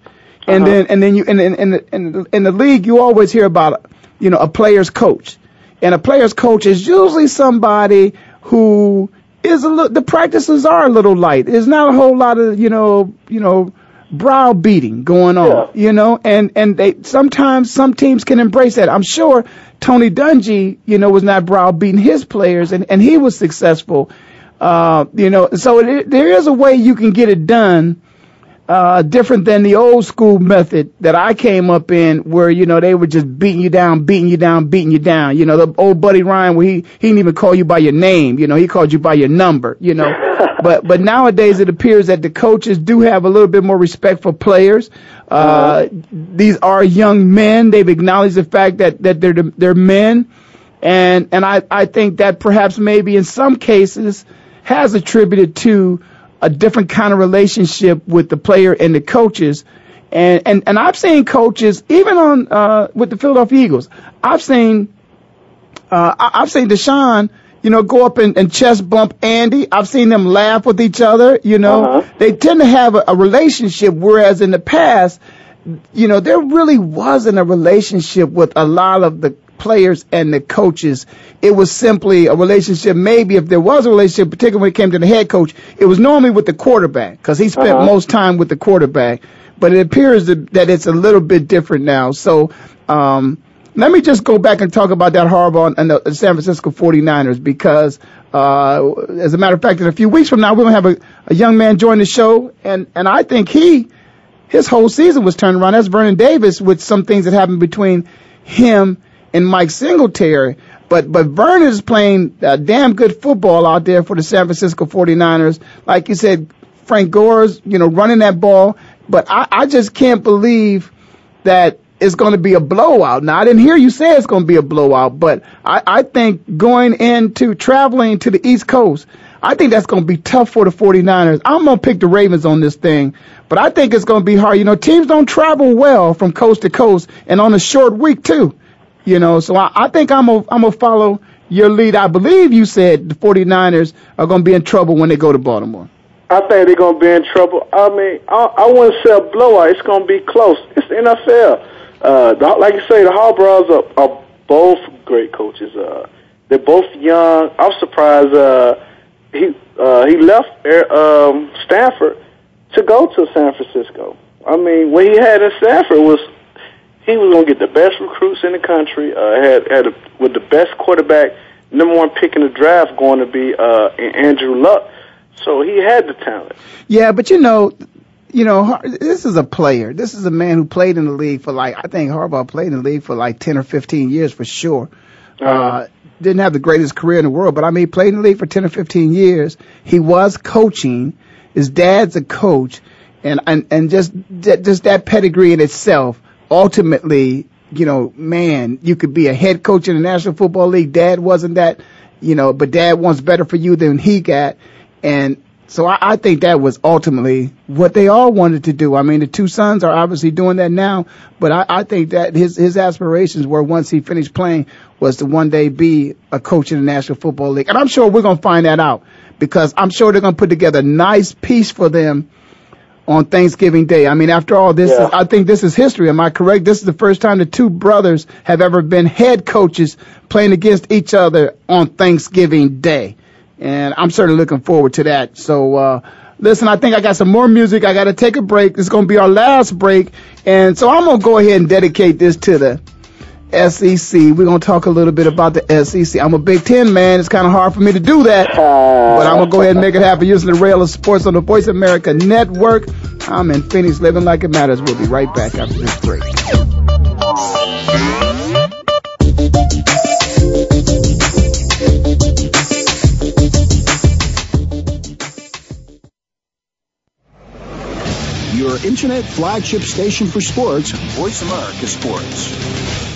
And Uh-huh. then and then you and in in the, in, the, in the league, you always hear about you know a player's coach, and a player's coach is usually somebody who is a little. The practices are a little light. There's not a whole lot of you know you know browbeating going on. Yeah. You know, and and they sometimes some teams can embrace that. I'm sure Tony Dungy, you know, was not browbeating his players, and and he was successful. Uh, you know, so it, there is a way you can get it done uh, different than the old school method that I came up in, where you know they were just beating you down, beating you down, beating you down. You know, the old Buddy Ryan, where he he didn't even call you by your name. You know, he called you by your number. You know, [laughs] but but nowadays it appears that the coaches do have a little bit more respect for players. Uh, these are young men. They've acknowledged the fact that that they're they're men, and and I I think that perhaps maybe in some cases has attributed to a different kind of relationship with the player and the coaches. And and and I've seen coaches even on uh with the Philadelphia Eagles. I've seen uh I- I've seen DeSean, you know, go up and, and chest bump Andy. I've seen them laugh with each other, you know. Uh-huh. They tend to have a, a relationship whereas in the past, you know, there really wasn't a relationship with a lot of the players and the coaches. It was simply a relationship. Maybe if there was a relationship, particularly when it came to the head coach, it was normally with the quarterback because he spent Uh-huh. most time with the quarterback. But it appears that, it's a little bit different now. So, um, let me just go back and talk about that Harbaugh and the San Francisco 49ers because, uh, as a matter of fact, in a few weeks from now, we're going to have a, a young man join the show. And, and I think he, his whole season was turned around. That's Vernon Davis with some things that happened between him and Mike Singletary. But but Vernon is playing uh, damn good football out there for the San Francisco 49ers. Like you said, Frank Gore's you know running that ball. But I, I just can't believe that it's going to be a blowout. Now I didn't hear you say it's going to be a blowout, but I, I think going into traveling to the East Coast, I think that's going to be tough for the 49ers. I'm going to pick the Ravens on this thing, but I think it's going to be hard. You know, teams don't travel well from coast to coast and on a short week too. You know, so I, I think I'm going to follow your lead. I believe you said the 49ers are going to be in trouble when they go to Baltimore. I think they're going to be in trouble. I mean, I, I wouldn't say a blowout. It's going to be close. It's the NFL. Uh, the, like you say, the Harbaughs are, are both great coaches. Uh, they're both young. I'm surprised uh, he uh, he left um, Stanford to go to San Francisco. I mean, what he had at Stanford was he was going to get the best recruits in the country. Uh, had had a, with the best quarterback, number one pick in the draft, going to be uh, Andrew Luck. So he had the talent. Yeah, but you know, you know, this is a player. This is a man who played in the league for like I think Harbaugh played in the league for like ten or fifteen years for sure. Uh-huh. Uh, didn't have the greatest career in the world, but I mean, he played in the league for ten or fifteen years. He was coaching. His dad's a coach, and and and just just that pedigree in itself ultimately, you know, man, you could be a head coach in the National Football League. Dad wasn't that, you know, but dad wants better for you than he got. And so I, I think that was ultimately what they all wanted to do. I mean, the two sons are obviously doing that now, but I, I think that his, his aspirations were once he finished playing was to one day be a coach in the National Football League. And I'm sure we're going to find that out because I'm sure they're going to put together a nice piece for them on Thanksgiving Day. I mean, after all, this yeah. is, I think this is history. Am I correct? This is the first time the two brothers have ever been head coaches playing against each other on Thanksgiving Day. And I'm certainly looking forward to that. So, uh, listen, I think I got some more music. I got to take a break. This is going to be our last break. And so I'm going to go ahead and dedicate this to the SEC. We're going to talk a little bit about the SEC. I'm a Big Ten man. It's kind of hard for me to do that. But I'm going to go ahead and make it happen using the Ray Ellis Sports on the Voice America Network. I'm in Phoenix, living like it matters. We'll be right back after this break. Your internet flagship station for sports, Voice America Sports.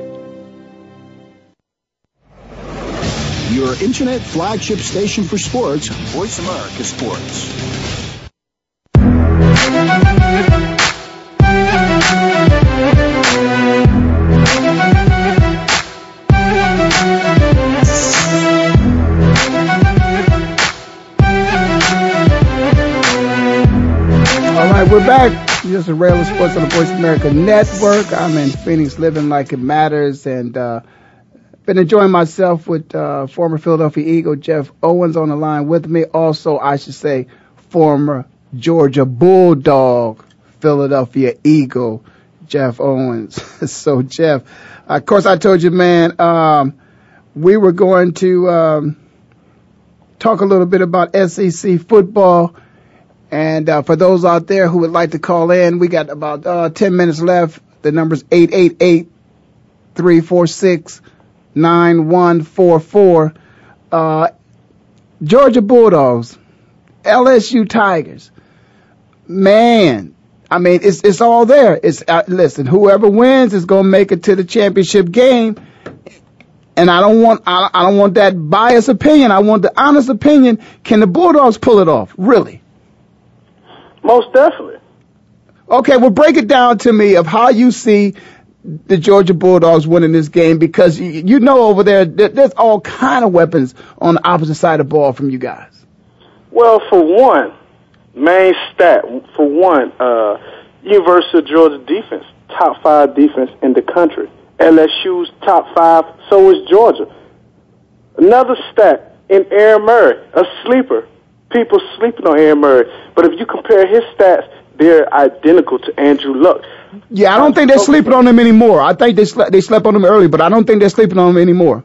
Your internet flagship station for sports, Voice America Sports. All right, we're back. This is Ray Ellis Sports on the Voice America Network. I'm in Phoenix, living like it matters, and uh, been enjoying myself with uh, former Philadelphia Eagle Jeff Owens on the line with me. Also, I should say, former Georgia Bulldog Philadelphia Eagle Jeff Owens. [laughs] so, Jeff, of course, I told you, man, um, we were going to um, talk a little bit about SEC football. And uh, for those out there who would like to call in, we got about uh, 10 minutes left. The number's 888 346 9144. Uh, Georgia Bulldogs, LSU Tigers. Man, I mean, it's it's all there. It's uh, listen, whoever wins is going to make it to the championship game. And I don't want I, I don't want that biased opinion. I want the honest opinion. Can the Bulldogs pull it off? Really? Most definitely. Okay, well, break it down to me of how you see the Georgia Bulldogs winning this game because you, you know over there there's all kind of weapons on the opposite side of the ball from you guys. Well, for one, main stat for one, uh, University of Georgia defense, top five defense in the country. LSU's top five, so is Georgia. Another stat in Aaron Murray, a sleeper. People sleeping on Aaron Murray, but if you compare his stats, they're identical to Andrew Luck. Yeah, I don't think they're sleeping on him anymore. I think they slept they slept on him early, but I don't think they're sleeping on him anymore.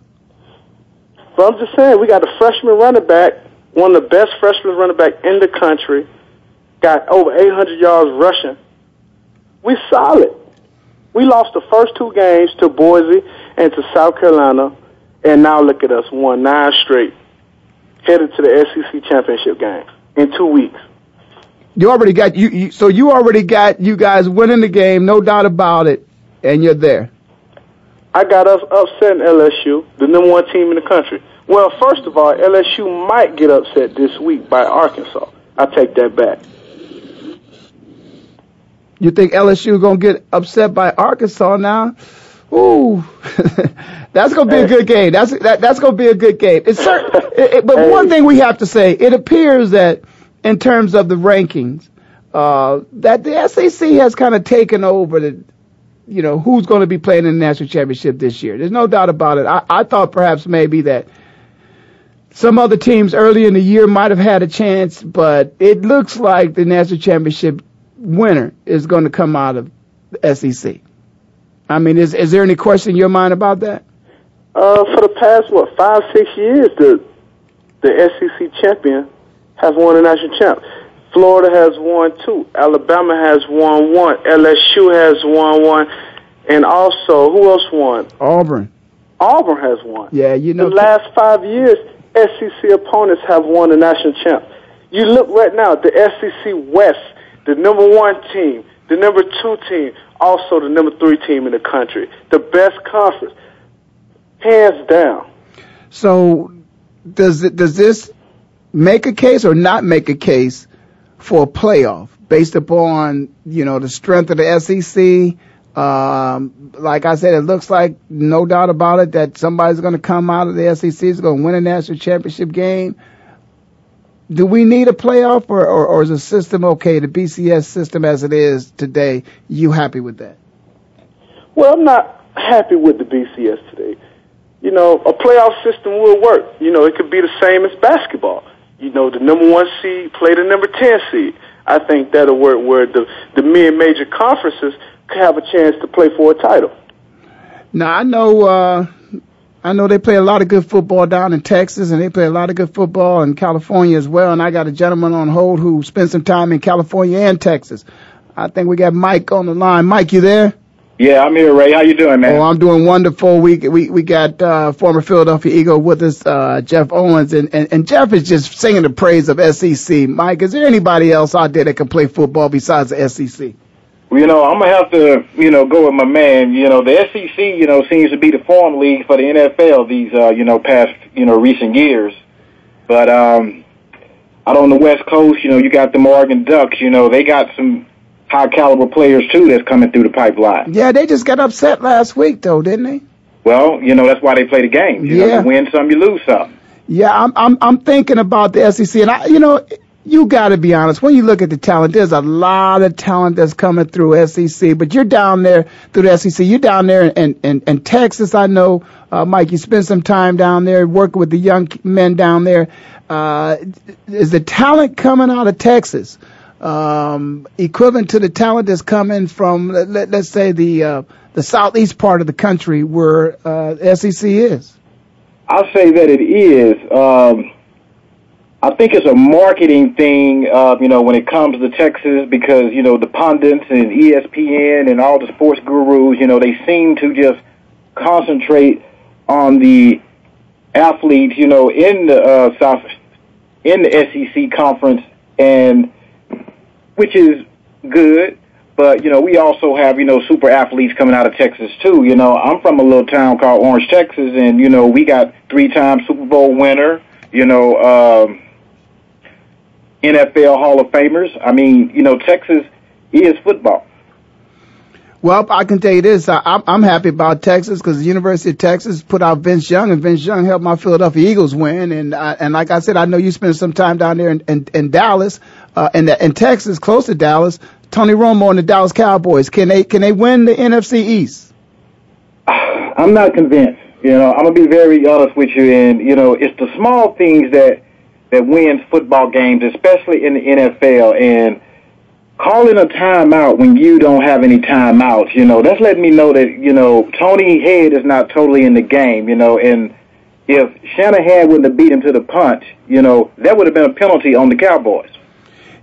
But I'm just saying, we got a freshman running back, one of the best freshman running back in the country, got over 800 yards rushing. We solid. We lost the first two games to Boise and to South Carolina, and now look at us, won nine straight, headed to the SEC championship game in two weeks. You already got you, you so you already got you guys winning the game, no doubt about it, and you're there. I got us upsetting LSU, the number one team in the country. Well, first of all, LSU might get upset this week by Arkansas. I take that back. You think LSU gonna get upset by Arkansas now? Ooh, [laughs] that's gonna be a good game. That's that, that's gonna be a good game. It's certain, [laughs] it, it, but one thing we have to say, it appears that in terms of the rankings, uh, that the SEC has kind of taken over the, you know, who's going to be playing in the national championship this year. There's no doubt about it. I, I thought perhaps maybe that some other teams early in the year might have had a chance, but it looks like the national championship winner is going to come out of the SEC. I mean, is is there any question in your mind about that? Uh, for the past what five six years, the the SEC champion has won a national champ. Florida has won two. Alabama has won one. LSU has won one. And also, who else won? Auburn. Auburn has won. Yeah, you know. The last five years, SEC opponents have won a national champ. You look right now, the SEC West, the number one team, the number two team, also the number three team in the country, the best conference, hands down. So, does it does this make a case or not make a case for a playoff based upon you know the strength of the SEC. Um, like I said, it looks like no doubt about it that somebody's going to come out of the SEC is going to win a national championship game. Do we need a playoff, or, or, or is the system okay? The BCS system as it is today, you happy with that? Well, I'm not happy with the BCS today. You know, a playoff system will work. You know, it could be the same as basketball you know, the number one seed play the number 10 seed. I think that'll work where the, the mid-major conferences could have a chance to play for a title. Now, I know, uh, I know they play a lot of good football down in Texas and they play a lot of good football in California as well. And I got a gentleman on hold who spent some time in California and Texas. I think we got Mike on the line. Mike, you there? Yeah, I'm here, Ray. How you doing, man? Oh, I'm doing wonderful. We we we got uh, former Philadelphia Eagle with us, uh, Jeff Owens, and, and and Jeff is just singing the praise of SEC. Mike, is there anybody else out there that can play football besides the SEC? Well, you know, I'm gonna have to, you know, go with my man. You know, the SEC, you know, seems to be the form league for the NFL these, uh, you know, past, you know, recent years. But um, out on the West Coast, you know, you got the Oregon Ducks. You know, they got some high caliber players too that's coming through the pipeline. Yeah, they just got upset last week though, didn't they? Well, you know that's why they play the game. You yeah. know, you win some, you lose some. Yeah, I'm I'm I'm thinking about the SEC, and I, you know, you got to be honest. When you look at the talent, there's a lot of talent that's coming through SEC. But you're down there through the SEC. You're down there in in, in Texas. I know, uh, Mike. You spent some time down there working with the young men down there. Uh, is the talent coming out of Texas? Um, equivalent to the talent that's coming from, let, us say, the uh, the southeast part of the country where uh, SEC is? I'll say that it is. Um, I think it's a marketing thing, uh, you know, when it comes to Texas, because you know the pundits and ESPN and all the sports gurus, you know, they seem to just concentrate on the athletes, you know, in the uh, south in the SEC conference, and which is good. But you know, we also have you know super athletes coming out of Texas too. You know, I'm from a little town called Orange, Texas, and you know we got three-time Super Bowl winner. You know, um, NFL Hall of Famers. I mean, you know, Texas is football. Well, I can tell you this. I, I'm, I'm happy about Texas because the University of Texas put out Vince Young, and Vince Young helped my Philadelphia Eagles win. And uh, and like I said, I know you spent some time down there in, in, in Dallas, uh, in, in Texas, close to Dallas. Tony Romo and the Dallas Cowboys. Can they can they win the NFC East? I'm not convinced. You know, I'm gonna be very honest with you, and you know, it's the small things that that wins football games, especially in the NFL. And calling a timeout when you don't have any timeouts, you know, that's letting me know that you know Tony Head is not totally in the game. You know, and if Shanahan wouldn't have beat him to the punch, you know, that would have been a penalty on the Cowboys.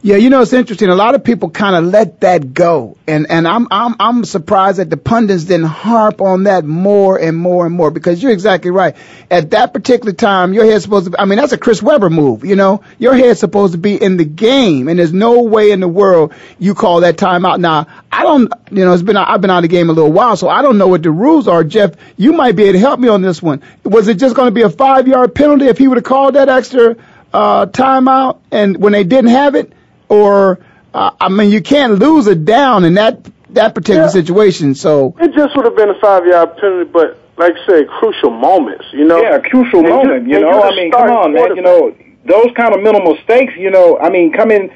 Yeah, you know it's interesting. A lot of people kind of let that go, and and I'm I'm I'm surprised that the pundits didn't harp on that more and more and more because you're exactly right. At that particular time, your head's supposed to. Be, I mean, that's a Chris Webber move. You know, your head's supposed to be in the game, and there's no way in the world you call that timeout. Now, I don't. You know, it's been I've been out of the game a little while, so I don't know what the rules are. Jeff, you might be able to help me on this one. Was it just going to be a five yard penalty if he would have called that extra uh, timeout, and when they didn't have it? Or uh, I mean, you can't lose it down in that that particular yeah. situation. So it just would have been a five yard penalty, but like I say, crucial moments. You know, yeah, crucial and moment. You, you know, I mean, come on, man. You know, those kind of minimal stakes. You know, I mean, coming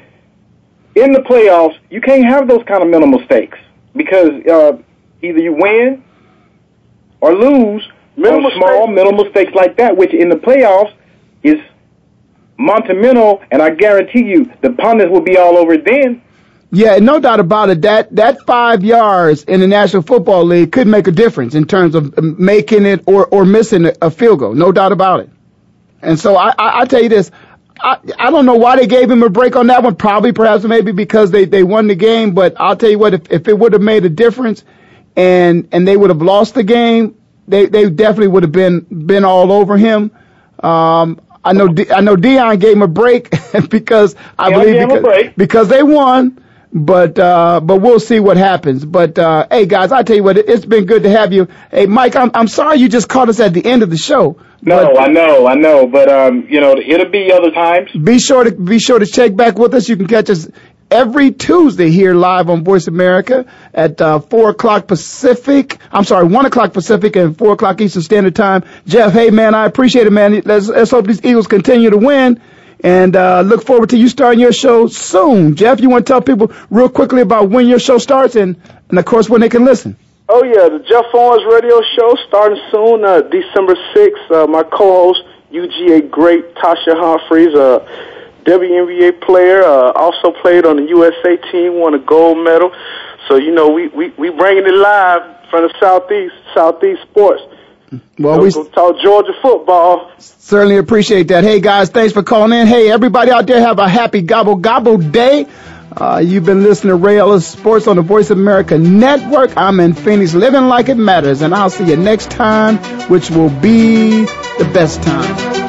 in the playoffs, you can't have those kind of minimal stakes because uh, either you win or lose. Minimal small stakes. minimal stakes like that, which in the playoffs is monumental, and I guarantee you the pundits will be all over it then. Yeah, no doubt about it. That that five yards in the National Football League could make a difference in terms of making it or, or missing a field goal. No doubt about it. And so I, I, I tell you this, I, I don't know why they gave him a break on that one. Probably, perhaps, maybe because they, they won the game. But I'll tell you what, if, if it would have made a difference, and and they would have lost the game, they they definitely would have been been all over him. Um, I know I know Deion gave him a break [laughs] because I believe because, because they won. But uh, but we'll see what happens. But uh, hey guys, I tell you what, it's been good to have you. Hey Mike, I'm I'm sorry you just caught us at the end of the show. No, but, I know, I know, but um, you know, it'll be other times. Be sure to be sure to check back with us. You can catch us every Tuesday here live on Voice America at uh, 4 o'clock Pacific. I'm sorry, 1 o'clock Pacific and 4 o'clock Eastern Standard Time. Jeff, hey, man, I appreciate it, man. Let's, let's hope these Eagles continue to win. And uh, look forward to you starting your show soon. Jeff, you want to tell people real quickly about when your show starts and, and of course, when they can listen? Oh, yeah, the Jeff Owens radio show starting soon, uh, December 6th. Uh, my co-host, UGA great Tasha Humphreys, uh, WNBA player, uh, also played on the USA team, won a gold medal. So, you know, we, we, we bringing it live from the Southeast, Southeast Sports. Well, so we talk Georgia football. Certainly appreciate that. Hey, guys, thanks for calling in. Hey, everybody out there, have a happy gobble gobble day. Uh, you've been listening to Ray Ellis Sports on the Voice of America Network. I'm in Phoenix, living like it matters, and I'll see you next time, which will be the best time.